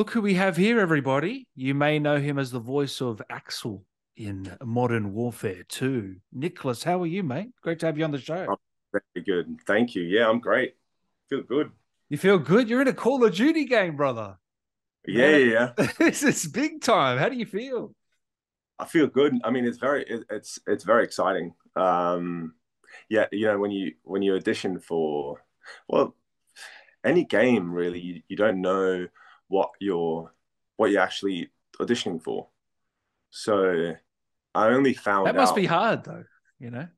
Look who we have here, everybody. You may know him as the voice of Aksel in Modern Warfare 2. Nicklas, how are you, mate? Great to have you on the show. I'm very good. Thank you. Yeah, I'm great. Feel good. You feel good? You're in a Call of Duty game, brother. Yeah, yeah. yeah. this is big time. How do you feel? I feel good. I mean, it's very, it, it's, it's very exciting. Um, yeah, you know, when you when you audition for, well, any game really, you, you don't know what you're what you're actually auditioning for. So I only found that must out, be hard though, you know.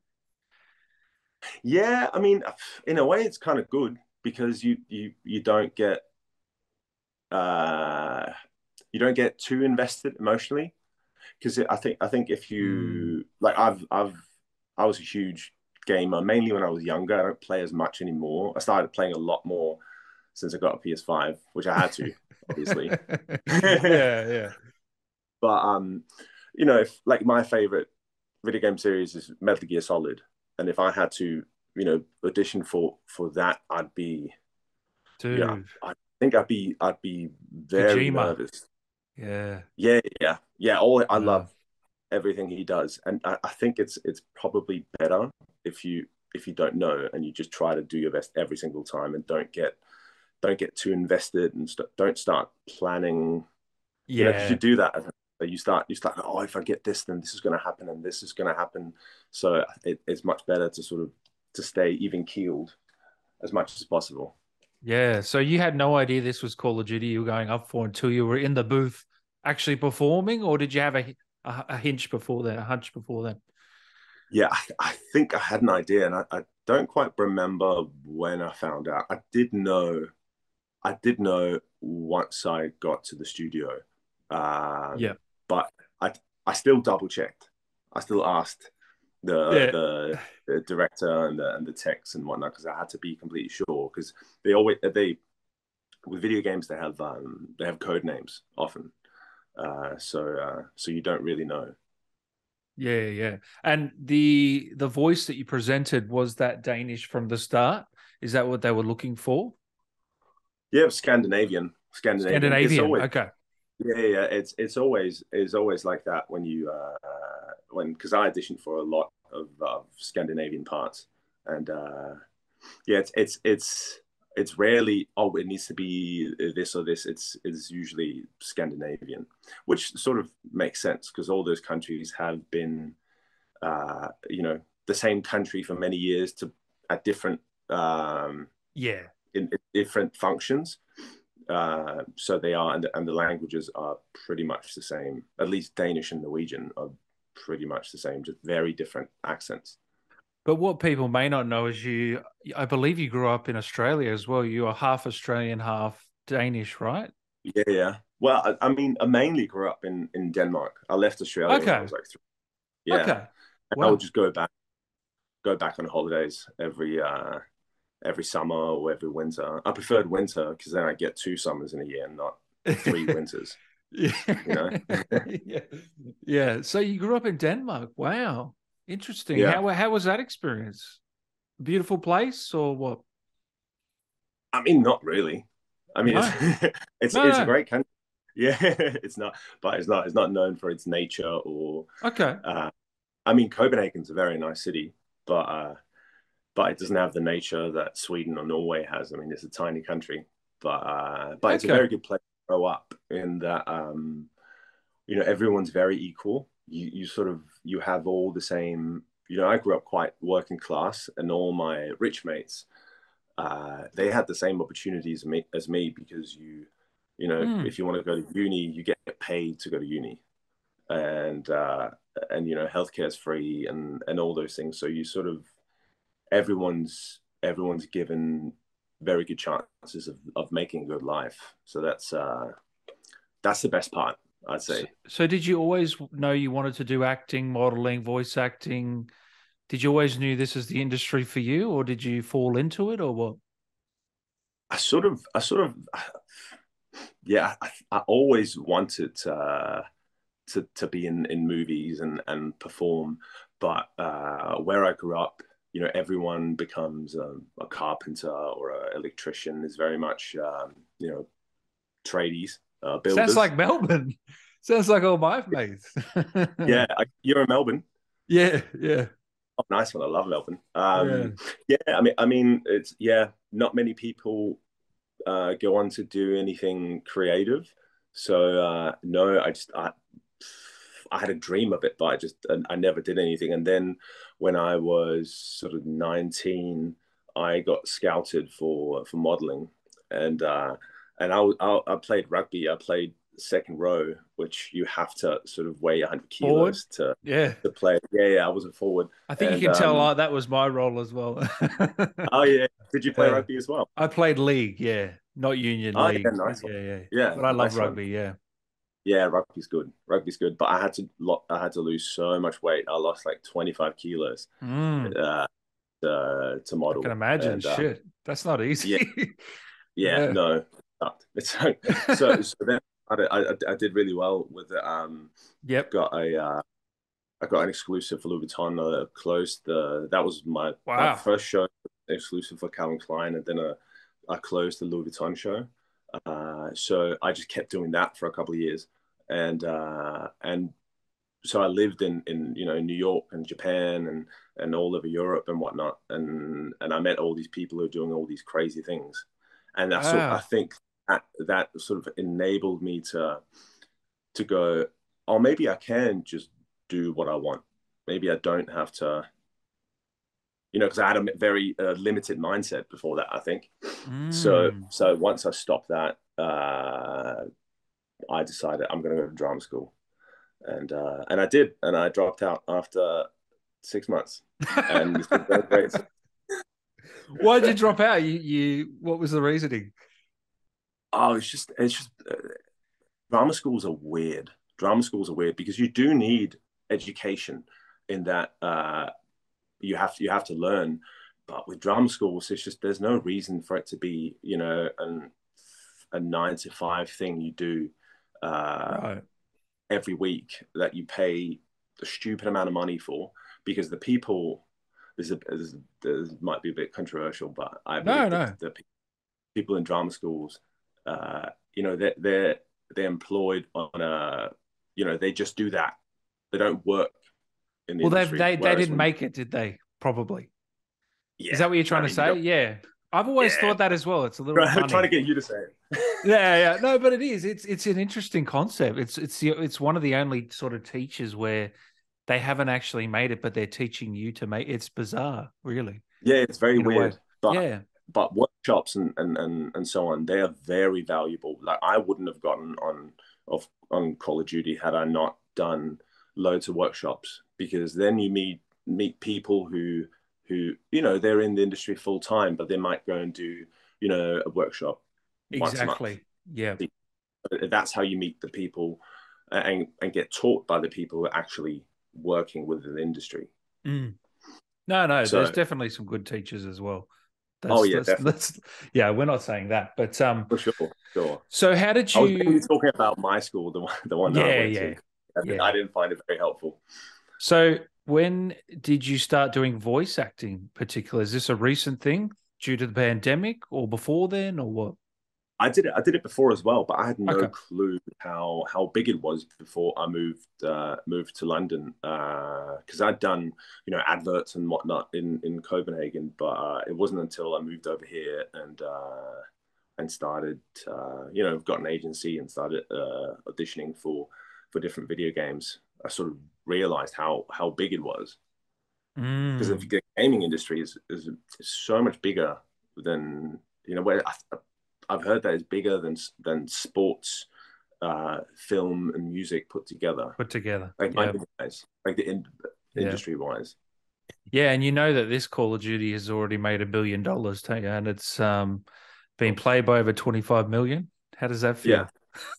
Yeah, I mean, in a way, it's kind of good because you you you don't get uh you don't get too invested emotionally because I think I think if you mm. like I've I've I was a huge gamer mainly when I was younger. I don't play as much anymore. I started playing a lot more since I got a PS5, which I had to, obviously. yeah, yeah. But um, you know, if like my favorite video game series is Metal Gear Solid, and if I had to, you know, audition for for that, I'd be, dude. Yeah, I think I'd be I'd be very Kojima. nervous. Yeah, yeah, yeah, yeah. All I yeah. love everything he does, and I, I think it's it's probably better if you if you don't know and you just try to do your best every single time and don't get don't get too invested and st- don't start planning. Yeah, you, know, you do that. You start, you start. Oh, if I get this, then this is going to happen, and this is going to happen. So it, it's much better to sort of to stay even keeled as much as possible. Yeah. So you had no idea this was Call of Duty you were going up for until you were in the booth actually performing, or did you have a a, a hinge before that, a hunch before that? Yeah, I, I think I had an idea, and I, I don't quite remember when I found out. I did know I did know once I got to the studio. Uh, yeah. But I I still double checked. I still asked the, yeah. the, the director and the and the techs and whatnot because I had to be completely sure because they always they with video games they have um, they have code names often, uh, so uh, so you don't really know. Yeah, yeah. And the the voice that you presented was that Danish from the start. Is that what they were looking for? Yeah, Scandinavian. Scandinavian. Scandinavian. Always, okay. Yeah, yeah. It's it's always it's always like that when you uh, when because I auditioned for a lot of, of Scandinavian parts, and uh, yeah, it's it's it's it's rarely oh it needs to be this or this. It's it's usually Scandinavian, which sort of makes sense because all those countries have been, uh, you know, the same country for many years to at different um, yeah in, in different functions. Uh, so they are, and the, and the languages are pretty much the same. At least Danish and Norwegian are pretty much the same, just very different accents. But what people may not know is you, I believe you grew up in Australia as well. You are half Australian, half Danish, right? Yeah, yeah. Well, I, I mean, I mainly grew up in, in Denmark. I left Australia okay. when I was like three. Yeah. Okay. And wow. I would just go back, go back on holidays every uh, every summer or every winter. I preferred winter because then I get two summers in a year, not three winters. Yeah. You know? yeah. Yeah. So you grew up in Denmark. Wow. Interesting. Yeah. How how was that experience? Beautiful place or what? I mean, not really. I mean, no. it's it's, no, it's no. a great country. Yeah, it's not, but it's not it's not known for its nature or okay. Uh, I mean, Copenhagen's a very nice city, but uh, but it doesn't have the nature that Sweden or Norway has. I mean, it's a tiny country, but uh, but okay. it's a very good place to grow up in that um, you know everyone's very equal. You you sort of you have all the same. You know, I grew up quite working class, and all my rich mates, uh, they had the same opportunities as me, as me because you, you know, mm. if you want to go to uni, you get paid to go to uni, and uh, and you know, healthcare is free, and and all those things. So you sort of everyone's everyone's given very good chances of, of making a good life. So that's uh, that's the best part, I'd say. So, so, did you always know you wanted to do acting, modeling, voice acting? Did you always knew this is the industry for you, or did you fall into it, or what? I sort of, I sort of, yeah, I, I always wanted uh, to to be in in movies and and perform, but uh, where I grew up you know everyone becomes a, a carpenter or an electrician is very much um, you know tradies uh, builders. Sounds like Melbourne. Sounds like all my mates. yeah, you're in Melbourne. Yeah, yeah. Oh, nice one. I love Melbourne. Um, yeah. yeah, I mean, I mean, it's yeah. Not many people uh, go on to do anything creative. So uh, no, I just I, I had a dream of it, but I just I never did anything. And then when I was sort of nineteen, I got scouted for for modeling, and uh, and I, I I played rugby. I played second row, which you have to sort of weigh 100 kilos forward? to yeah to play. Yeah, yeah, I was a forward. I think and, you can um, tell uh, that was my role as well. oh yeah, did you play yeah. rugby as well? I played league, yeah, not union oh, league. Yeah, nice yeah, yeah, yeah. But I love nice rugby. One. Yeah, yeah, rugby's good. Rugby's good, but I had to I had to lose so much weight. I lost like 25 kilos. Mm. Uh, to, to model. I can imagine. And, uh, Shit, that's not easy. Yeah, yeah, yeah. no. It's so, so so then I, I, I did really well with it. Um, yep. Got a uh, I got an exclusive for Louis Vuitton. Uh, closed the that was my, wow. my first show exclusive for Calvin Klein, and then uh, I closed the Louis Vuitton show. Uh, so I just kept doing that for a couple of years, and uh, and so I lived in in you know New York and Japan and and all over Europe and whatnot, and and I met all these people who are doing all these crazy things, and that's wow. I think that that sort of enabled me to to go oh maybe i can just do what i want. Maybe i don't have to you know because i had a very uh, limited mindset before that i think. Mm. so so once i stopped that uh, i decided i'm going to go to drama school. And uh, and i did and i dropped out after six months. And it's been great. Why did you drop out? You you what was the reasoning? Oh, it's just it's just uh, drama schools are weird. Drama schools are weird because you do need education in that uh, you have to you have to learn. But with drama schools, it's just there's no reason for it to be you know an a nine to five thing you do uh, right. every week that you pay a stupid amount of money for because the people this, a, this, this might be a bit controversial, but I no, no. The, the people in drama schools uh, you know, they're, they're, they're employed on a, you know, they just do that. They don't work in the well, industry. they they didn't when... make it, did they? Probably. Yeah. Is that what you're trying I mean, to say? Yeah. I've always yeah. thought that as well. It's a little. I'm trying to get you to say it. yeah, yeah, no, but it is. It's it's an interesting concept. It's it's it's one of the only sort of teachers where they haven't actually made it, but they're teaching you to make. It's bizarre, really. Yeah, it's very weird. But yeah, but workshops and, and and and so on they are very valuable like i wouldn't have gotten on of on call of duty had i not done loads of workshops because then you meet meet people who who you know they're in the industry full time but they might go and do you know a workshop exactly yeah that's how you meet the people and and get taught by the people who are actually working within the industry mm. no no so, there's definitely some good teachers as well that's, oh yeah, that's, that's, yeah. We're not saying that, but um, for sure, sure. So how did you? I was talking about my school, the one, the one. Yeah, yeah, yeah. I didn't find it very helpful. So when did you start doing voice acting? particularly? is this a recent thing due to the pandemic, or before then, or what? I did it. I did it before as well, but I had no okay. clue how how big it was before I moved uh, moved to London because uh, I'd done you know adverts and whatnot in in Copenhagen, but uh, it wasn't until I moved over here and uh, and started uh, you know got an agency and started uh, auditioning for for different video games. I sort of realized how how big it was because mm. the gaming industry is, is, is so much bigger than you know where I, I've heard that it's bigger than than sports, uh, film and music put together. Put together, like yep. wise, like the in, industry wise. Yeah, and you know that this Call of Duty has already made a billion dollars, and it's um, been played by over twenty five million. How does that feel?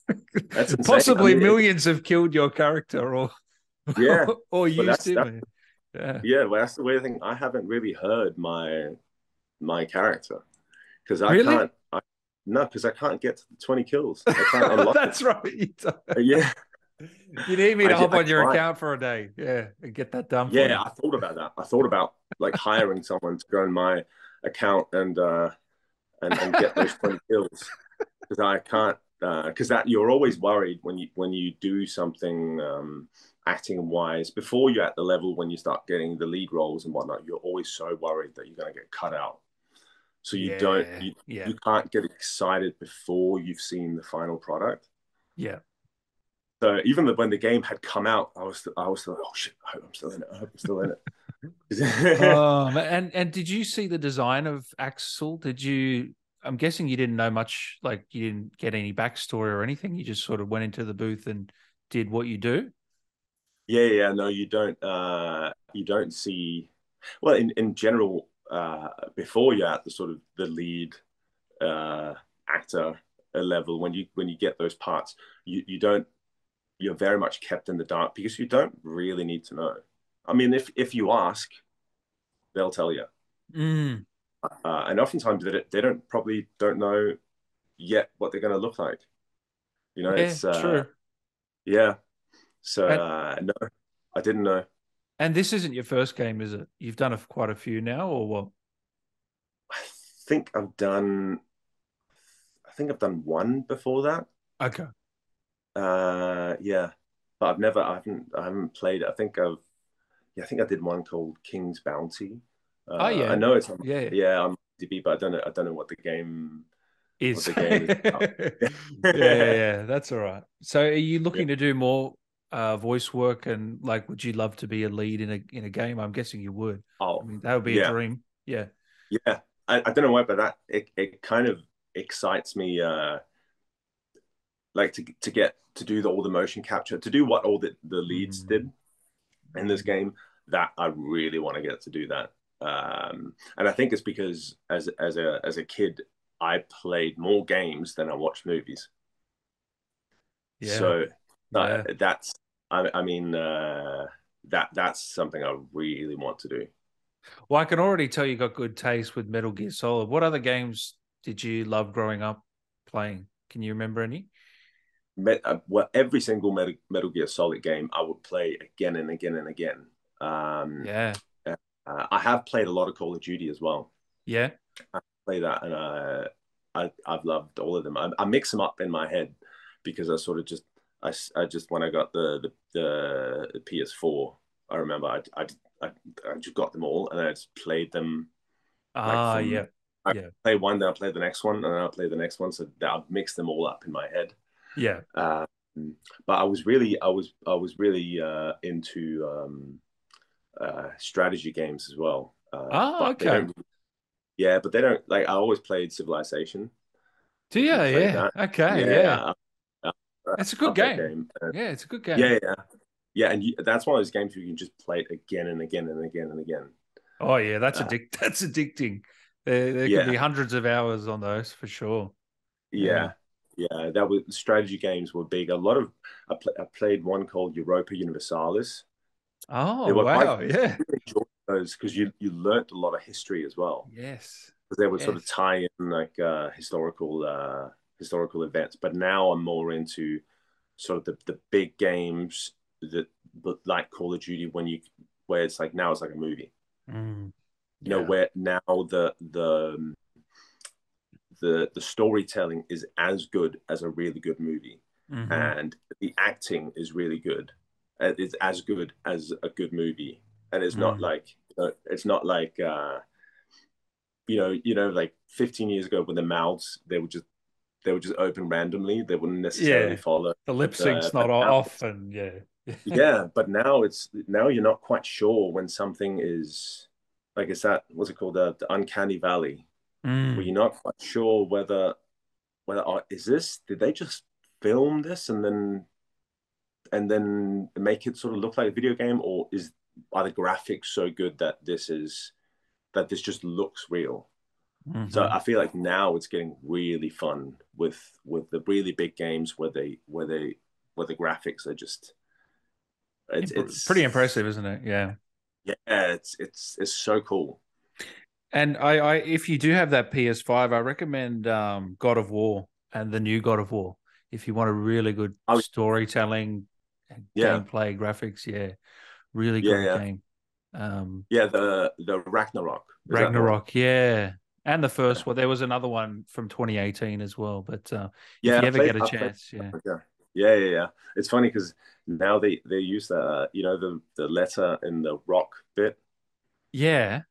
Yeah, that's possibly I mean, millions have killed your character, or yeah, or used him. Yeah, yeah. Well, that's the weird thing. I haven't really heard my my character because I really? can't. I, no, because I can't get to the 20 kills. I can't unlock That's it. right. Uh, yeah. You need me to I hop on your account for a day. Yeah. And get that done. Yeah. I thought about that. I thought about like hiring someone to go on my account and, uh, and, and get those 20 kills because I can't, uh because uh, that you're always worried when you when you do something um, acting wise before you're at the level when you start getting the lead roles and whatnot. You're always so worried that you're going to get cut out. So you yeah, don't you, yeah. you can't get excited before you've seen the final product. Yeah. So even when the game had come out, I was I was still, oh shit, I hope I'm still in it. I hope I'm still in it. um, and and did you see the design of Aksel? Did you? I'm guessing you didn't know much. Like you didn't get any backstory or anything. You just sort of went into the booth and did what you do. Yeah, yeah, no, you don't. Uh, you don't see. Well, in in general, uh, before you're at the sort of the lead uh, actor level, when you when you get those parts, you you don't. You're very much kept in the dark because you don't really need to know. I mean, if if you ask, they'll tell you. Mm. Uh, and oftentimes they they don't probably don't know yet what they're going to look like. You know, yeah, it's uh, true. Yeah. So uh, no, I didn't know. And this isn't your first game, is it? You've done a, quite a few now, or what? I think I've done. I think I've done one before that. Okay. Uh, yeah, but I've never. I haven't. I haven't played. It. I think I've. Yeah, I think I did one called King's Bounty. Uh, oh yeah, I know it's on. Yeah, yeah, yeah on DB, but I don't know. I don't know what the game is. The game is yeah, yeah, yeah, that's all right. So, are you looking yeah. to do more uh, voice work and like would you love to be a lead in a in a game i'm guessing you would oh I mean, that would be yeah. a dream yeah yeah I, I don't know why but that it, it kind of excites me uh like to to get to do the, all the motion capture to do what all the, the leads mm. did in this game that i really want to get to do that um and i think it's because as as a as a kid i played more games than i watched movies yeah. so uh, yeah. that's I, I mean, uh, that that's something I really want to do. Well, I can already tell you got good taste with Metal Gear Solid. What other games did you love growing up playing? Can you remember any? Met, uh, well, every single Metal, Metal Gear Solid game I would play again and again and again. Um, yeah. Uh, I have played a lot of Call of Duty as well. Yeah. I play that and uh, I, I've loved all of them. I, I mix them up in my head because I sort of just I, I just when I got the the, the PS4, I remember I, I I I just got them all and I just played them. Ah, like from, yeah. I yeah. play one, then I play the next one, and then I play the next one. So I'd mix them all up in my head. Yeah. Um, but I was really, I was, I was really uh, into um, uh, strategy games as well. Uh, oh, okay. Yeah, but they don't like. I always played Civilization. Do you? Yeah. That. Okay. Yeah. yeah. It's a good game. game. yeah, it's a good game. Yeah, yeah, yeah, and you, that's one of those games where you can just play it again and again and again and again. Oh yeah, that's uh, addic- That's addicting. There, there yeah. could be hundreds of hours on those for sure. Yeah, yeah, yeah that was strategy games were big. A lot of I, I played one called Europa Universalis. Oh wow, quite, yeah. those because you you learnt a lot of history as well. Yes, because they would yes. sort of tie in like uh, historical uh, historical events. But now I'm more into sort of the, the big games that like Call of Duty when you where it's like now it's like a movie. Mm, yeah. You know where now the the the the storytelling is as good as a really good movie, mm-hmm. and the acting is really good. Uh, it's as good as a good movie, and it's mm. not like uh, it's not like uh, you know you know like 15 years ago when the mouths they were just they would just open randomly. They wouldn't necessarily yeah. follow. The lip sync's uh, not off, and yeah. yeah, but now it's now you're not quite sure when something is like it's that what's it called the, the uncanny valley, mm. where you're not quite sure whether whether oh, is this did they just film this and then and then make it sort of look like a video game or is are the graphics so good that this is that this just looks real Mm-hmm. So I feel like now it's getting really fun with with the really big games where they where they where the graphics are just it's, it's pretty impressive, isn't it? Yeah. Yeah, it's it's it's so cool. And I, I if you do have that PS5, I recommend um, God of War and the new God of War if you want a really good oh, storytelling, yeah. gameplay, graphics. Yeah, really yeah, yeah. game. Um, yeah, the the Ragnarok. Is Ragnarok, yeah, And the first one, there was another one from 2018 as well. But uh, yeah, if you ever played, get a chance, yeah. yeah, yeah, yeah. It's funny because now they they use the you know the the letter in the rock bit. Yeah.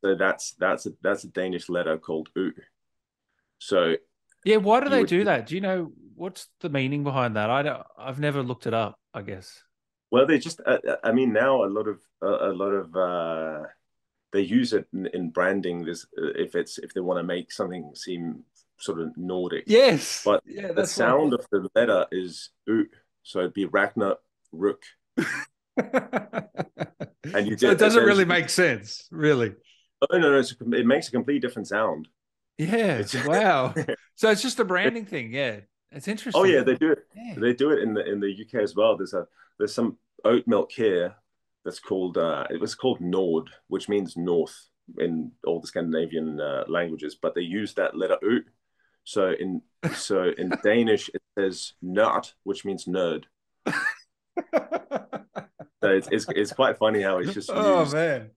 So that's that's a that's a Danish letter called U. So yeah, why do they do that? Do you know what's the meaning behind that? I don't. I've never looked it up. I guess. Well, they just. Uh, I mean, now a lot of uh, a lot of uh, they use it in, in branding. This uh, if it's if they want to make something seem sort of Nordic. Yes. But yeah, the sound of the letter is U, so it'd be Ragnar Rook. and you so it doesn't really make sense, really. Oh no, no, it makes a completely different sound. Yeah. wow. so it's just a branding thing. Yeah. It's interesting. Oh yeah, they do it. Yeah. They do it in the in the UK as well. There's a there's some oat milk here that's called uh, it was called Nord, which means north in all the Scandinavian uh, languages, but they use that letter U. So in so in Danish it says nerd, which means nerd. so it's, it's, it's quite funny how it's just oh man.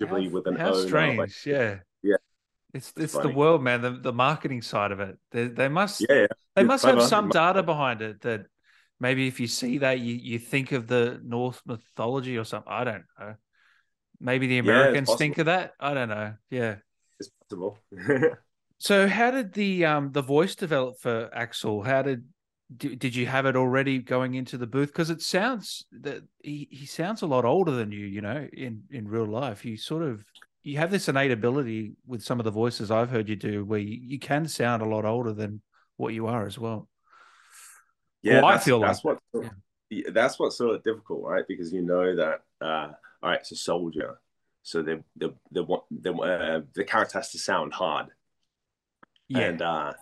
how, with an how o strange like, yeah. Yeah. It's it's, it's the world man the, the marketing side of it. They, they must yeah, yeah. they must have some data behind it that maybe if you see that you, you think of the Norse mythology or something. I don't know. Maybe the Americans yeah, think of that. I don't know. Yeah, it's possible. so, how did the um the voice develop for Aksel? How did did you have it already going into the booth? Because it sounds that he, he sounds a lot older than you. You know, in in real life, you sort of you have this innate ability with some of the voices I've heard you do, where you, you can sound a lot older than what you are as well. Yeah, well, I feel that's like what yeah. that's what's sort of difficult, right? Because you know that uh, all right, it's a soldier, so they they want the uh, the character has to sound hard, yeah, and uh,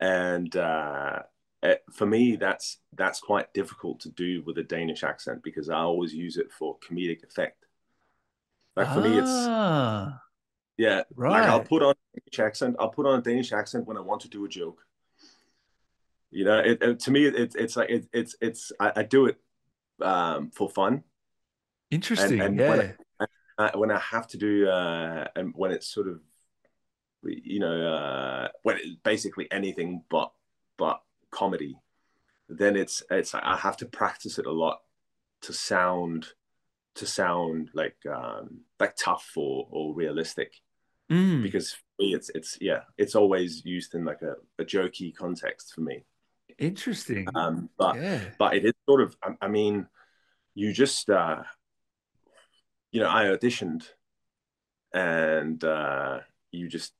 and uh, it, for me that's that's quite difficult to do with a Danish accent because I always use it for comedic effect. Like for ah, me, it's ah, yeah, right. Like I'll put on a Danish accent. I'll put on a Danish accent when I want to do a joke you know it, it, to me it, it's like it, it's it's I, I, do it um, for fun. Interesting and, and yeah. When I, when I, have to do uh, and when it's sort of you know uh, when it's basically anything but but comedy then it's it's like I have to practice it a lot to sound to sound like um like tough or or realistic. Mm. because for me it's it's yeah it's always used in like a, a jokey context for me Interesting. Um, but yeah. but it is sort of. I, I mean, you just uh, you know, I auditioned, and uh, you just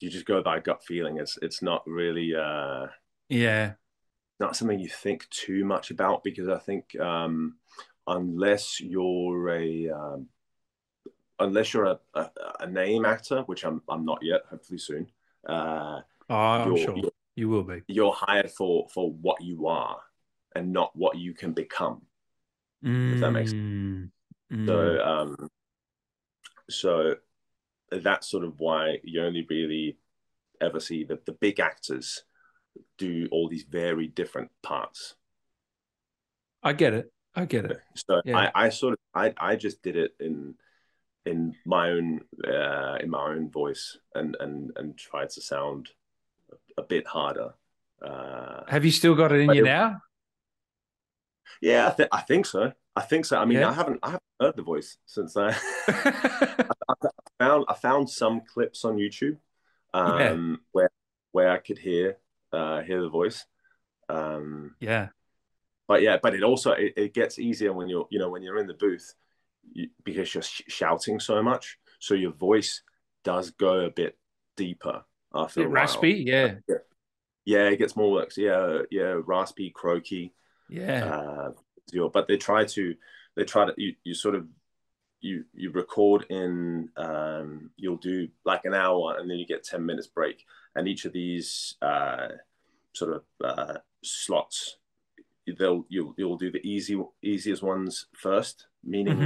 you just go by gut feeling. It's it's not really uh, yeah, not something you think too much about because I think um, unless you're a um, unless you're a, a, a, name actor, which I'm I'm not yet, hopefully soon. Uh, oh, I'm sure. You will be. You're hired for for what you are and not what you can become. Mm, if that makes sense. Mm, mm. So um so that's sort of why you only really ever see the, the big actors do all these very different parts. I get it. I get it. So yeah. I, I sort of I, I just did it in in my own uh, in my own voice and and and tried to sound a bit harder. Uh, Have you still got it in you it, now? Yeah, I, th- I, think so. I think so. I mean, yeah. I haven't I haven't heard the voice since I, I, found I found some clips on YouTube um, yeah. where where I could hear uh, hear the voice. Um, yeah, but yeah, but it also it, it, gets easier when you're you know when you're in the booth you, because you're sh- shouting so much, so your voice does go a bit deeper after a raspy, yeah. yeah. Yeah, it gets more works. Yeah, yeah, raspy, croaky. Yeah. Uh, but they try to they try to you, you sort of you you record in um, you'll do like an hour and then you get 10 minutes break and each of these uh, sort of uh, slots they'll you'll you'll do the easy easiest ones first meaning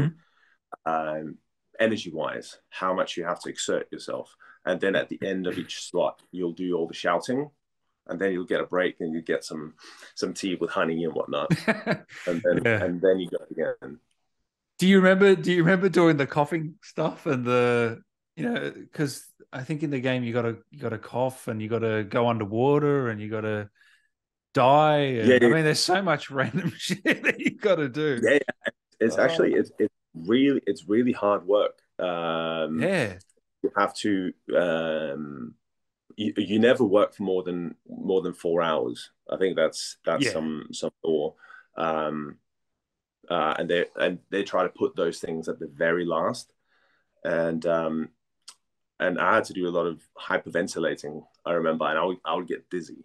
mm-hmm. um, energy wise how much you have to exert yourself and then at the end of each slot you'll do all the shouting and then you'll get a break and you get some some tea with honey and whatnot and then yeah. and then you go again do you remember do you remember doing the coughing stuff and the you know because I think in the game you got to you got to cough and you got to go underwater and you got to die. And, Yeah, I mean, there's so much random shit that you got to do. Yeah, it's Oh. actually it's it's really it's really hard work. Um, Yeah. You have to um, you, you never work for more than more than four hours. I think that's that's Yeah. some some law. Um, uh, and they and they try to put those things at the very last. And um, and I had to do a lot of hyperventilating. I remember, and I would I would get dizzy.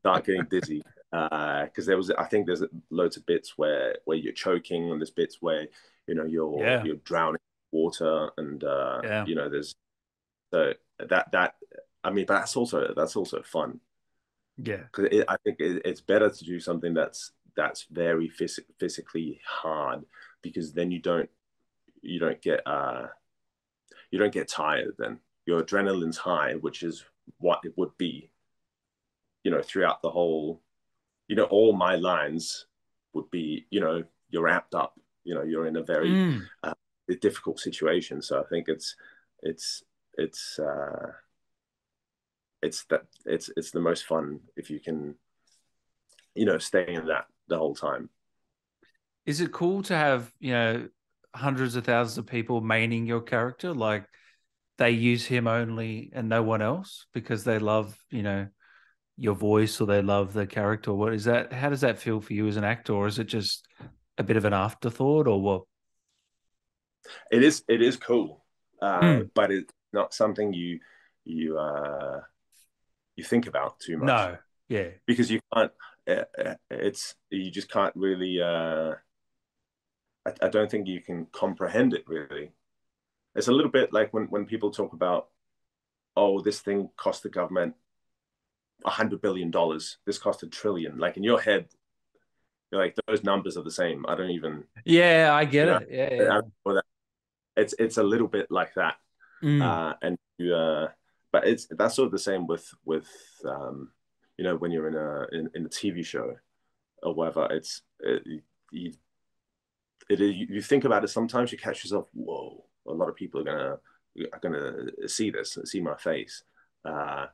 Start getting dizzy because there was I think there's loads of bits where where you're choking and there's bits where you know you're Yeah. you're drowning in water and uh, Yeah. you know there's so that that I mean but that's also that's also fun Yeah. because I think it, it's better to do something that's that's very phys- physically hard because then you don't you don't get uh you don't get tired then your adrenaline's high which is what it would be you know throughout the whole you know all my lines would be you know you're amped up you know you're in a very Mm. Difficult situation so i think it's it's it's uh it's that it's it's the most fun if you can you know stay in that the whole time Is it cool to have, you know, hundreds of thousands of people maining your character? Like they use him only and no one else because they love, you know, your voice or they love the character. What is that? How does that feel for you as an actor? Or is it just a bit of an afterthought or what? It is it is cool uh Mm. but it's not something you you uh you think about too much No. Yeah. because you can't uh, uh, it's you just can't really uh I, I don't think you can comprehend it really it's a little bit like when when people talk about oh this thing cost the government a hundred billion dollars this cost a trillion like in your head you're like those numbers are the same i don't even Yeah, I get Yeah. it. Yeah. Yeah. Don't know that. it's it's a little bit like that Mm. uh, and you, uh, but it's that's sort of the same with with um, you know when you're in a in, in a TV show or whatever. It's it, you, it you think about it. Sometimes you catch yourself. Whoa! A lot of people are gonna are gonna see this, see my face, uh,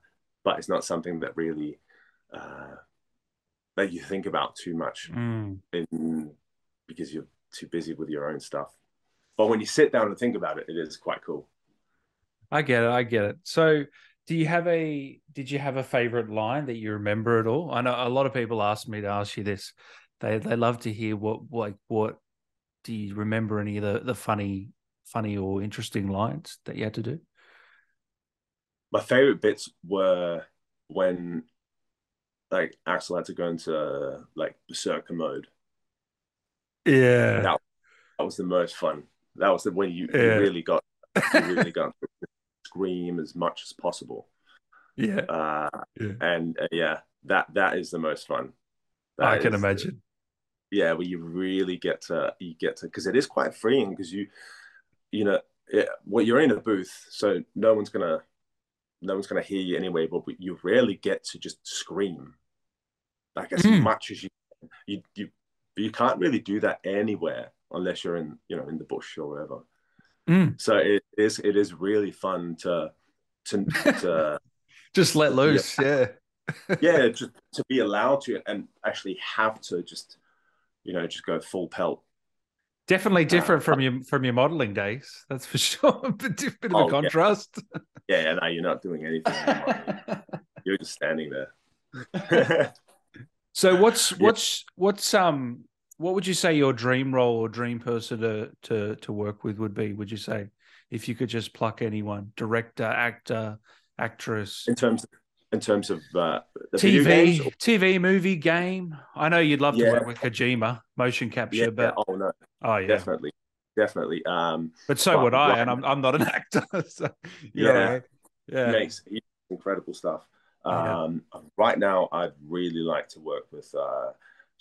but it's not something that really uh, that you think about too much Mm. in because you're too busy with your own stuff. But when you sit down and think about it, it is quite cool. I get it. I get it. So, do you have a? Did you have a favorite line that you remember at all? I know a lot of people ask me to ask you this. They they love to hear what like what. Do you remember any of the the funny funny or interesting lines that you had to do? my favorite bits were when like Aksel had to go into like berserker mode. Yeah. That, that was the most fun. That was the when you, you really got you really got to scream as much as possible. Yeah. Uh, Yeah. and uh, yeah, that that is the most fun. I can is- imagine. yeah where you really get to you get to because it is quite freeing because you you know it, well you're in a booth so no one's gonna no one's gonna hear you anyway but you rarely get to just scream like as Mm. much as you you you you can't really do that anywhere unless you're in you know in the bush or wherever Mm. so it is it is really fun to to to Just let loose. Yeah. yeah just to be allowed to and actually have to just you know just go full pelt Definitely Uh, different from your from your modeling days. That's for sure. a bit of Oh, a yeah. contrast. Yeah, no, you're not doing anything. you're just standing there. So what's Yeah. what's what's um what would you say your dream role or dream person to to to work with would be? Would you say if you could just pluck anyone, director, actor, actress, in terms, in terms of uh, TV, games, TV, movie, game? I know you'd love to work with Kojima, motion capture, yeah, but oh no, oh yeah, definitely, definitely. Um, but so But would I, and I'm I'm not an actor. So, you know Yeah. yeah, makes incredible stuff. Yeah. Um, right now, I'd really like to work with. Uh,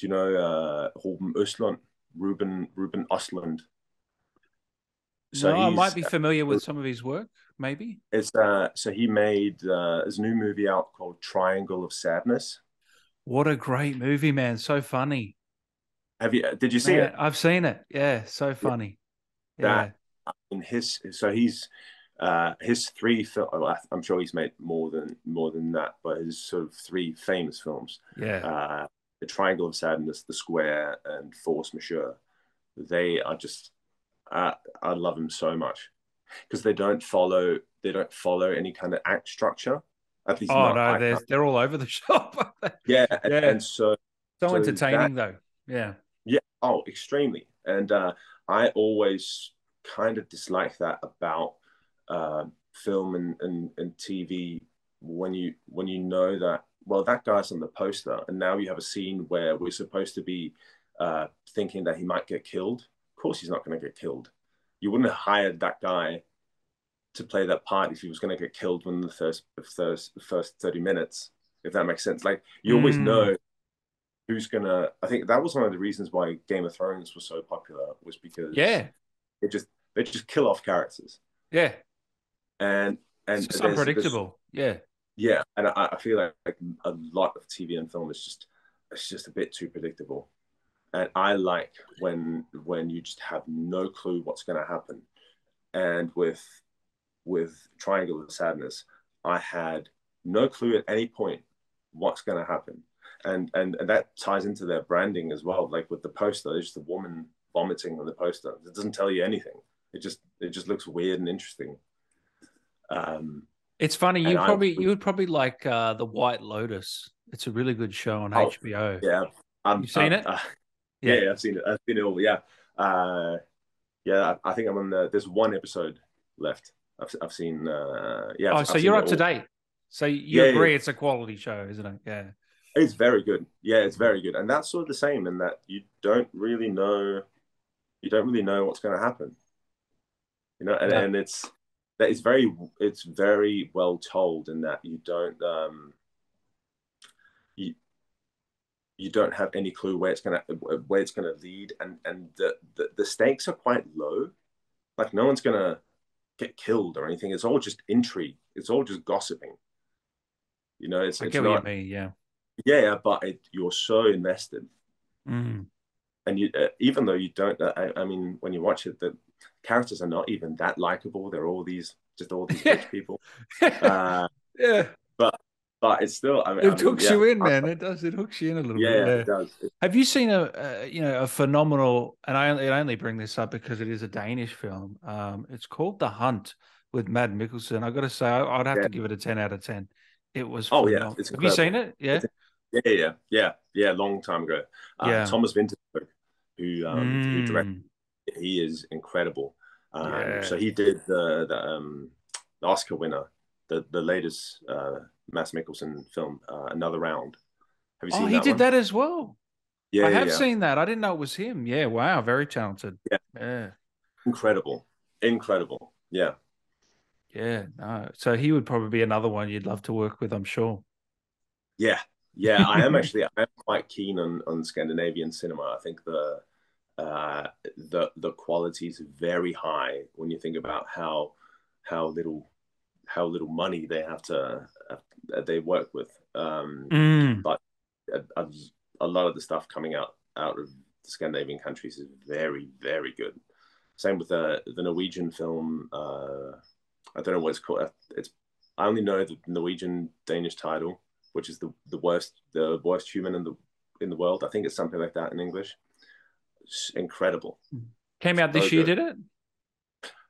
do you know uh, Ruben Östlund? Ruben Ruben Östlund. no, I might be familiar with some of his work, maybe. It's uh, so he made uh, his new movie out called Triangle of Sadness. What a great movie, man! So funny. Have you? Did you see Man, it? I've seen it. Yeah, so funny. Yeah. That- in his so he's uh, his three film. I'm sure he's made more than more than that, but his sort of three famous films. Yeah. Uh, the Triangle of Sadness, The Square, and Force Majeure. They are just. Uh, I love them so much because they don't follow. They don't follow any kind of act structure. At least, oh no, they're they're all over the shop. yeah, yeah, and, and so so, so entertaining that, though. Yeah. Yeah. Oh, extremely. And uh, I always kind of dislike that about uh, film and, and, and TV when you when you know that well that guy's on the poster and now you have a scene where we're supposed to be uh, thinking that he might get killed. Of course, he's not going to get killed. You wouldn't have hired that guy to play that part if he was going to get killed within the first first first thirty minutes. If that makes sense, like you always mm. know who's gonna. I think that was one of the reasons why Game of Thrones was so popular was because yeah, they just they just kill off characters. Yeah, and and it's unpredictable. There's, yeah, yeah, and I, I feel like, like a lot of TV and film is just it's just a bit too predictable. And I like when when you just have no clue what's going to happen. And with with Triangle of Sadness, I had no clue at any point what's going to happen and, and and that ties into their branding as well. Like with the poster, there's just a woman vomiting on the poster. It doesn't tell you anything. It just it just looks weird and interesting. Um, it's funny. You probably I, you would probably like uh, the White Lotus. It's a really good show on oh, HBO. Yeah, um, you've seen uh, it. Uh, yeah. yeah, I've seen it. I've seen it all. Yeah, uh, yeah. I, I, think I'm on the. There's one episode left. I've, I've seen. Uh, yeah. Oh, I've, so you're up to date. So you yeah, agree yeah. it's a quality show, isn't it? Yeah. It's very good. Yeah, it's very good, and that's sort of the same in that you don't really know, you don't really know what's going to happen. You know, and, and it's that it's very it's very well told in that you don't um you you don't have any clue where it's gonna where it's gonna lead, and and the the, the stakes are quite low. Like no one's gonna get killed or anything. It's all just intrigue. It's all just gossiping. You know, it's, I it's not, what you mean. Yeah yeah, but it, you're so invested. Mm. And you, uh, even though you don't, uh, I, I, mean, when you watch it, the characters are not even that likable. They're all these, just all these rich people. Uh, yeah. But, but it's still, I mean, it I mean, hooks yeah, you in, man. It does. It hooks you in a little yeah, bit. Yeah, it does. Have you seen a, a, you know, a phenomenal? And I only, I only bring this up because it is a Danish film. Um, it's called The Hunt with Mads Mikkelsen I got to say, I, would have yeah. to give it a ten out of ten. It was. Oh phenomenal. yeah, have you seen it? Yeah. Yeah, yeah, yeah, yeah. Long time ago. Uh, yeah. Thomas Vinterberg, who um, mm. who directed, he is incredible. Um, yeah. So he did the the, um, the Oscar winner, the the latest uh, Mads Mikkelsen film, uh, Another Round. Have you seen? Oh, he did one? that as well. Yeah, I have yeah. seen that. I didn't know it was him. Yeah, wow, very talented. Yeah, yeah, incredible, incredible. Yeah, yeah. No, so he would probably be another one you'd love to work with. I'm sure. Yeah, yeah, I am actually. I'm quite keen on on Scandinavian cinema. I think the uh, the the quality is very high when you think about how how little how little money they have to uh, they work with. Um, mm. But a, a, a, lot of the stuff coming out out of the Scandinavian countries is very very good. Same with the the Norwegian film. Uh, I don't know what it's called. It's I only know the Norwegian Danish title which is the, the worst the worst human in the in the world. I think it's something like that in English. Incredible. Came out this so year, good. did it?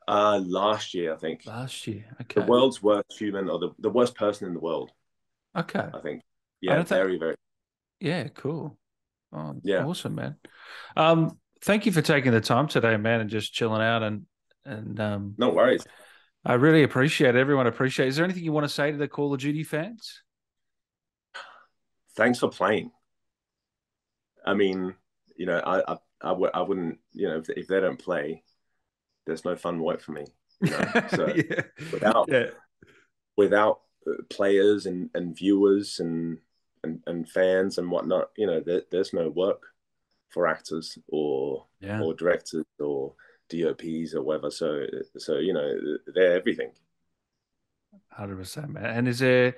Uh, last year, I think. Last year, okay. The world's worst human, or the, the worst person in the world. Okay. I think. Yeah, I very, think... very. Yeah, cool. Oh, yeah, awesome, man. Um, thank you for taking the time today, man, and just chilling out and and um. No worries. I really appreciate it. Everyone appreciate. It. Is there anything you want to say to the Call of Duty fans? thanks for playing. I mean, you know, I I, I, w- I wouldn't, you know, if, if, they don't play, there's no fun work for me. You know? So yeah. without yeah. without uh, players and, and viewers and, and and fans and whatnot, you know, there, there's no work for actors or yeah. or directors or DOPs or whatever. So so you know, they're everything. Hundred percent, man. And is there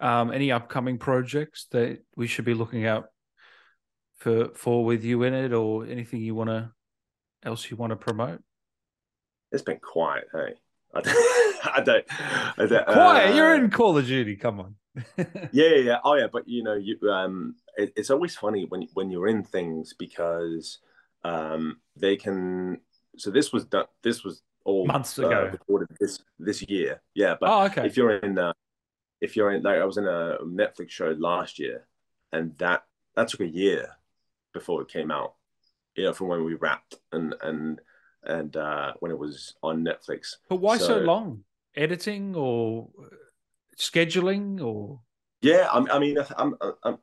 um, any upcoming projects that we should be looking out for for with you in it, or anything you want to else you want to promote? It's been quiet, hey. I don't. I don't, I don't Quiet. uh, You're in Call of Duty. Come on. yeah, yeah, yeah. Oh, yeah. But you know, you um, it, it's always funny when when you're in things because um, they can. So this was done. This was all Months uh, ago. recorded this this year. Yeah, but oh, okay. if you're in, uh, if you're in, like I was in a Netflix show last year, and that that took a year before it came out. You know, from when we wrapped and and and uh, when it was on Netflix. But why so, So- long? Editing or scheduling or Yeah, I, I mean, I- I'm, I'm,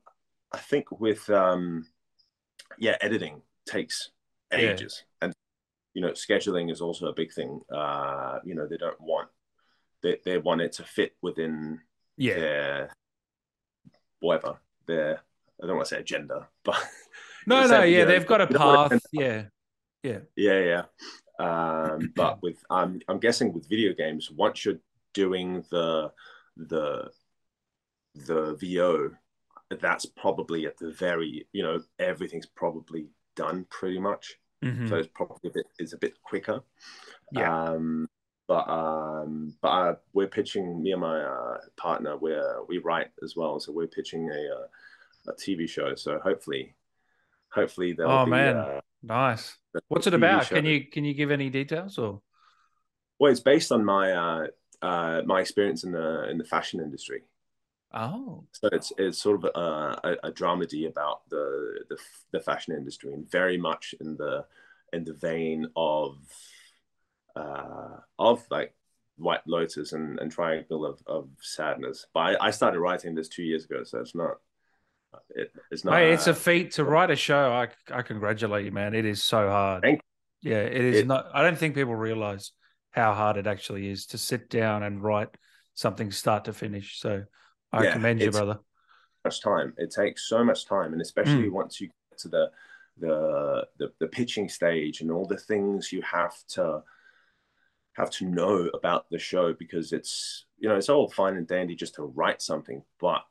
I think with, um, yeah, editing takes Yeah. ages, and you know, scheduling is also a big thing. Uh, you know, they don't want they they want it to fit within yeah. their whatever their I don't want to say agenda, but No, no, yeah, they've got a you know what path. Yeah. Yeah. Yeah, yeah. Um, but with um, I'm guessing with video games, once you're doing the the the VO, that's probably at the very you know everything's probably done pretty much. Mhm. So it's probably a bit it's a bit quicker. Yeah. Um, but um, but uh, we're pitching me and my uh, partner. We're we write as well, so we're pitching a uh, a TV show. So hopefully, hopefully there'll Oh, be. man. Uh, Nice. What's it about? show. Can you can you give any details or Well, it's based on my uh, uh, my experience in the in the fashion industry. Oh. So it's it's sort of a, a, a dramedy about the, the the fashion industry, and very much in the in the vein of uh, of like White Lotus and, and Triangle of, of Sadness. But I, I started writing this two years ago, so it's not it, it's not. Hey, it's a feat to write a show. I I congratulate you, man. It is so hard. Thank Yeah, it is It- not. I don't think people realize how hard it actually is to sit down and write something start to finish. So I Yeah, commend you, brother. much time. It takes so much time, and especially mm. once you get to the, the the the pitching stage and all the things you have to have to know about the show because it's you know it's all fine and dandy just to write something, but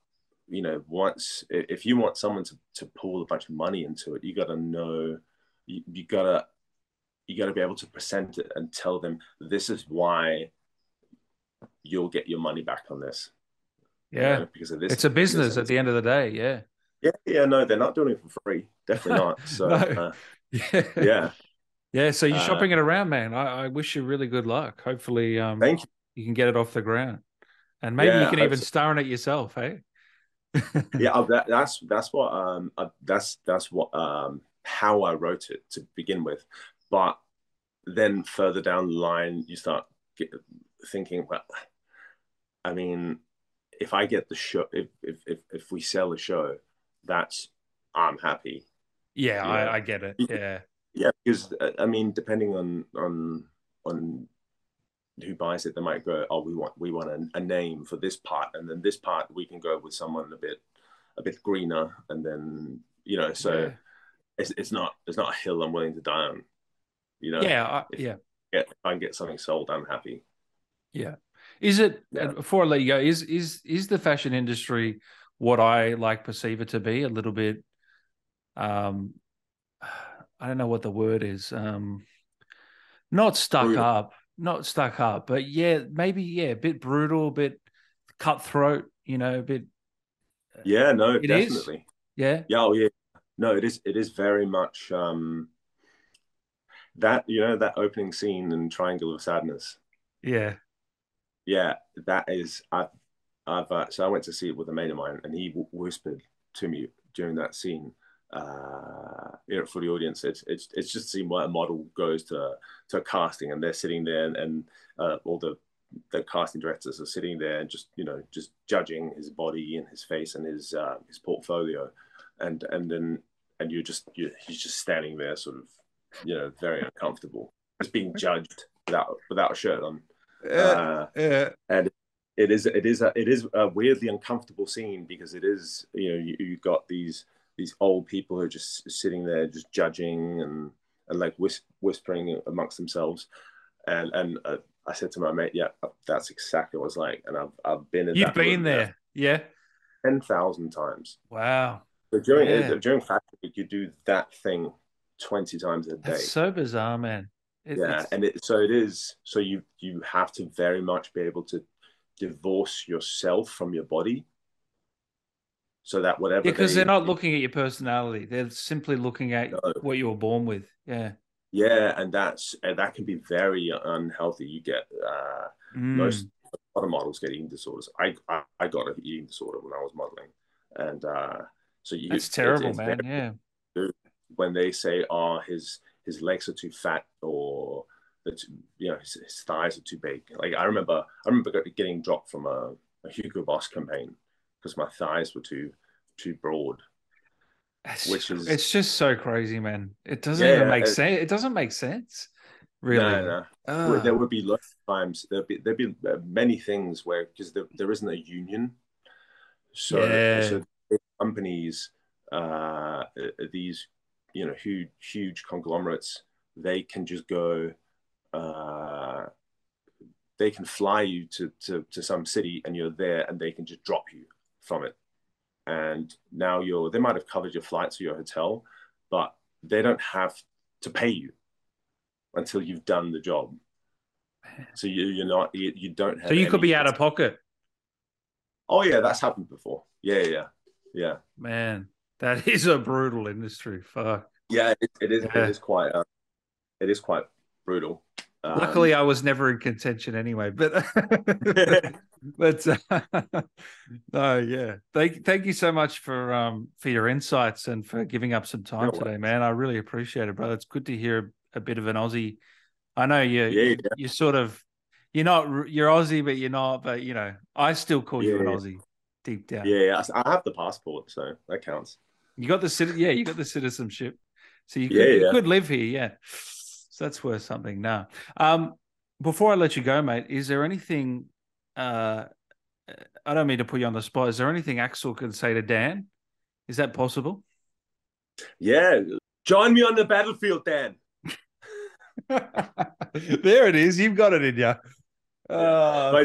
you know once if you want someone to, to pull a bunch of money into it, you got to know you, you gotta you got to be able to present it and tell them this is why you'll get your money back on this. you Yeah, know, because of this. it's a business at the end of the day. Yeah. yeah, yeah, no, they're not doing it for free. Definitely not. So, No. uh, Yeah. yeah, Yeah. So you're Uh, shopping it around, man. I, I wish you really good luck. Hopefully, um, thank you. you can get it off the ground, and maybe Yeah, you can even so. star in it yourself. Hey. Yeah, uh, that, that's that's what um uh, that's that's what um how I wrote it to begin with, but then further down the line you start get, thinking, well, I mean, if I get the show, if if if, if we sell the show, that's I'm happy. Yeah, Yeah. I, I get it. Yeah. Yeah, because uh, I mean, depending on on on who buys it, they might go, "Oh, we want we want a, a name for this part, and then this part we can go with someone a bit a bit greener, and then you know, so yeah. it's it's not it's not a hill I'm willing to die on. You know, Yeah, I, if- yeah. Get, if I can get something sold, I'm happy. Yeah. Is it Yeah. before I let you go, is is is the fashion industry what I like perceive it to be? A little bit um I don't know what the word is. Um not stuck Brutal. up. Not stuck up, but yeah, maybe yeah, a bit brutal, a bit cutthroat, you know, a bit Yeah, no, It is? definitely. yeah. Yeah, oh yeah. No, it is. It is very much um, that you know that opening scene in Triangle of Sadness. Yeah. Yeah, that is. I've, I've. Uh, so I went to see it with a mate of mine, and he w- whispered to me during that scene. Uh, you know, for the audience, it's it's it's just seeing where a model goes to to casting, and they're sitting there, and, and uh, all the the casting directors are sitting there and just you know just judging his body and his face and his uh, his portfolio, and and then and you're just you he's just standing there, sort of you know very uncomfortable, just being judged without without a shirt on. Uh, yeah. And it is it is a, it is a weirdly uncomfortable scene because it is you know you, you've got these these old people who are just sitting there just judging and and like whis- whispering amongst themselves and and uh, I said to my mate yeah that's exactly what it's like and I've I've been in You've that been there. Yeah. ten thousand times Wow. during Yeah. during fashion week you do that thing twenty times a day That's so bizarre, man. It, yeah, it's- and it, so it is. So you you have to very much be able to divorce yourself from your body, so that whatever yeah, because they- they're not looking at your personality; they're simply looking at No. what you were born with. Yeah. Yeah, and that's and that can be very unhealthy. You get uh, Mm. most other models get eating disorders. I, I I got an eating disorder when I was modeling, and uh, so you it's- terrible, it's man. very- Yeah. when they say, "Oh, his his legs are too fat," or that you know his, his thighs are too big. Like I remember, I remember getting dropped from a, a Hugo Boss campaign because my thighs were too too broad. It's Which just, is- it's just so crazy, man. It doesn't Yeah, even make sense. It doesn't make sense, really. No, no. There would be lots of times there'd be there'd be uh, many things where because there, there isn't a union, so, Yeah. so companies, uh, uh, these you know huge huge conglomerates, they can just go, uh, they can fly you to, to to some city and you're there and they can just drop you from it, and now you're they might have covered your flights or your hotel, but they don't have to pay you until you've done the job. So you, you're not you, you don't have. so you could be out of pocket, Oh yeah, that's happened before. Yeah, yeah, yeah, man. That is a brutal industry. Fuck. yeah. It, it is. Yeah. It is quite. Uh, it is quite brutal. Um, Luckily, I was never in contention anyway. But but uh, no, yeah. Thank thank you so much for um for your insights and for giving up some time No today, man. I really appreciate it, brother. It's good to hear a bit of an Aussie. I know you Yeah, you yeah. you're sort of you're not you're Aussie, but you're not. But you know, I still call you an Yeah. Aussie deep down. yeah, yeah. I have the passport, so that counts. You got the yeah, you got the citizenship, so you could, Yeah, you could live here. Yeah, so that's worth something. Now, um, before I let you go, mate, is there anything? Uh, I don't mean to put you on the spot. Is there anything Aksel can say to Dan? Is that possible? Yeah, join me on the battlefield, Dan. there it is. You've got it in you. Uh,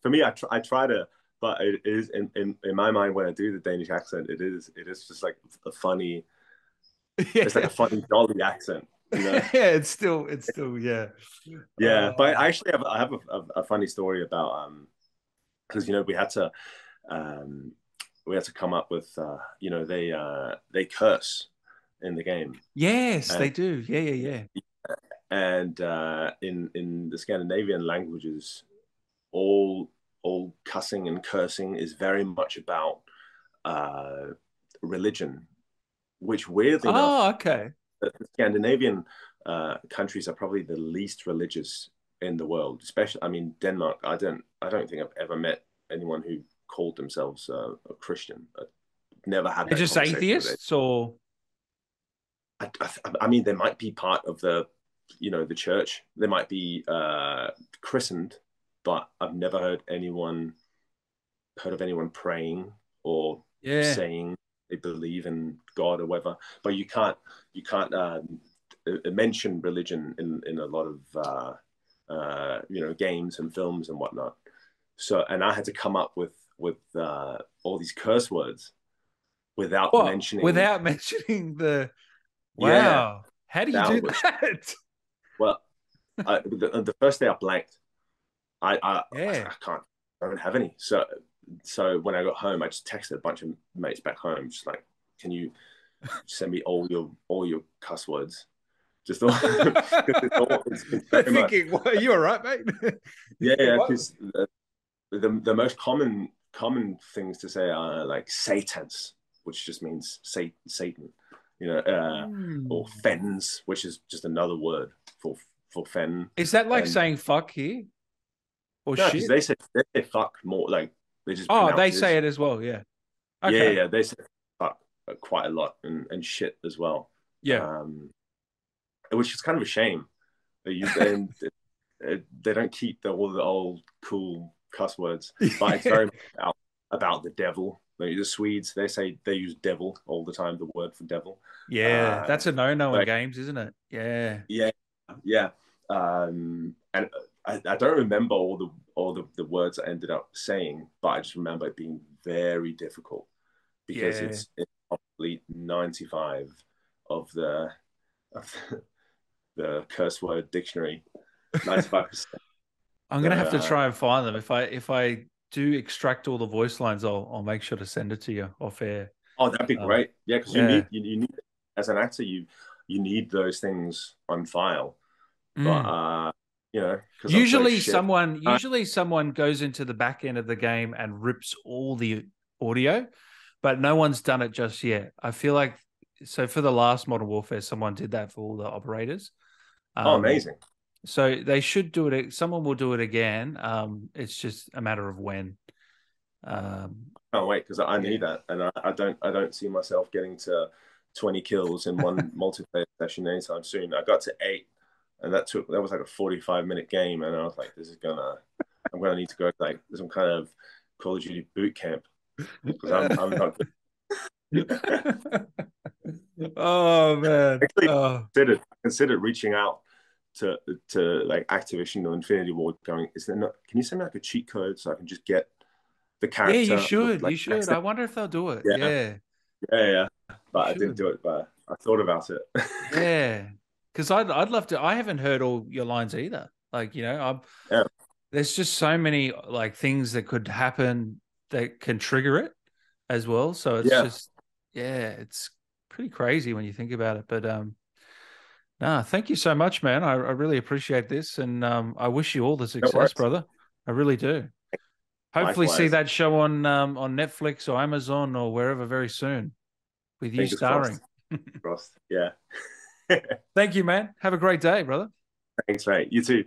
for me, I try, I try to, but it is in, in in my mind when I do the Danish accent, it is it is just like a funny. It's like a funny jolly accent. You know? yeah, it's still, it's still, yeah, Yeah, Uh, but I actually have I have a, a, funny story about um because you know we had to um we had to come up with uh you know they uh they curse in the game yes, Uh, they do. Yeah, yeah, yeah. and uh in in the Scandinavian languages all all cussing and cursing is very much about uh religion which weirdly enough Oh, okay. The Scandinavian uh, countries are probably the least religious in the world. Especially, I mean, Denmark. I don't, I don't think I've ever met anyone who called themselves uh, a Christian. I've never had. They're just atheists, or. I, I, I mean, they might be part of the, you know, the church. They might be uh, christened, but I've never heard anyone heard of anyone praying or yeah, saying they believe in God or whatever. But you can't you can't um, uh, mention religion in in a lot of uh, uh, you know games and films and whatnot. So and I had to come up with with uh, all these curse words without What? mentioning without mentioning the. Wow, Yeah. how do you do was- that? well. I, the, the first day I blanked. I I, Yeah. I can't. I don't have any. So so when I got home, I just texted a bunch of mates back home, just like, "Can you send me all your all your cuss words?" Just all, all it's, it's very much- Thinking, well, you all right, mate? yeah, yeah, because the, the the most common common things to say are like satans, which just means Satan, Satan, you know, uh, Hmm. or fens, which is just another word for for fen. Is that like and- saying fuck here? Or No, shit? they say they say fuck more like they just oh, they say it as well. Yeah. Yeah, Okay. yeah, they say fuck quite a lot and, and shit as well. Yeah. um, which is kind of a shame. They and they don't keep the, all the old cool cuss words, but it's very much about, about the devil. Like the Swedes, they say they use devil all the time. The word for devil. yeah, uh, that's a no-no in games, isn't it? Yeah. Yeah, yeah. Um, and I, I don't remember all the all the, the words I ended up saying, but I just remember it being very difficult because Yeah. it's, it's probably ninety five of the of the, the curse word dictionary. Ninety five percent. I'm gonna have to try and find them. If I if I do extract all the voice lines, I'll I'll make sure to send it to you off air. Oh, that'd be um, great. Yeah, because you yeah. need you, you, need as an actor you you need those things on file. Mm. But uh, you know, usually someone uh, usually someone goes into the back end of the game and rips all the audio, but no one's done it just yet. I feel like so for the last Modern Warfare, someone did that for all the operators. Oh, um, oh, amazing! So they should do it. Someone will do it again. Um, it's just a matter of when. Um, can't wait because I need that, and I, I, don't. I don't see myself getting to twenty kills in one multiplayer session anytime soon. I got to eight, and that took that was like a forty-five minute game, and I was like, this is gonna. I'm gonna need to go like some kind of Call of Duty boot camp because I'm, I'm not. oh man! Actually, oh. considered considered reaching out to to like Activision or Infinity Ward going, is there not can you send me like a cheat code so I can just get the character? Yeah, you should. Like, you should. I wonder if they'll do it. Yeah. Yeah. Yeah, yeah. But I didn't do it, but I thought about it. yeah. Cause I'd I'd love to I haven't heard all your lines either. Like, you know, I'm yeah. there's just so many like things that could happen that can trigger it as well. So it's yeah. just yeah, it's pretty crazy when you think about it. But um Nah, thank you so much, man. I, I really appreciate this, and um, I wish you all the success, brother. I really do. Hopefully, Likewise. see that show on um, on Netflix or Amazon or wherever very soon, with you starring. Crossed. Yeah. Thank you, man. Have a great day, brother. Thanks, mate. You too.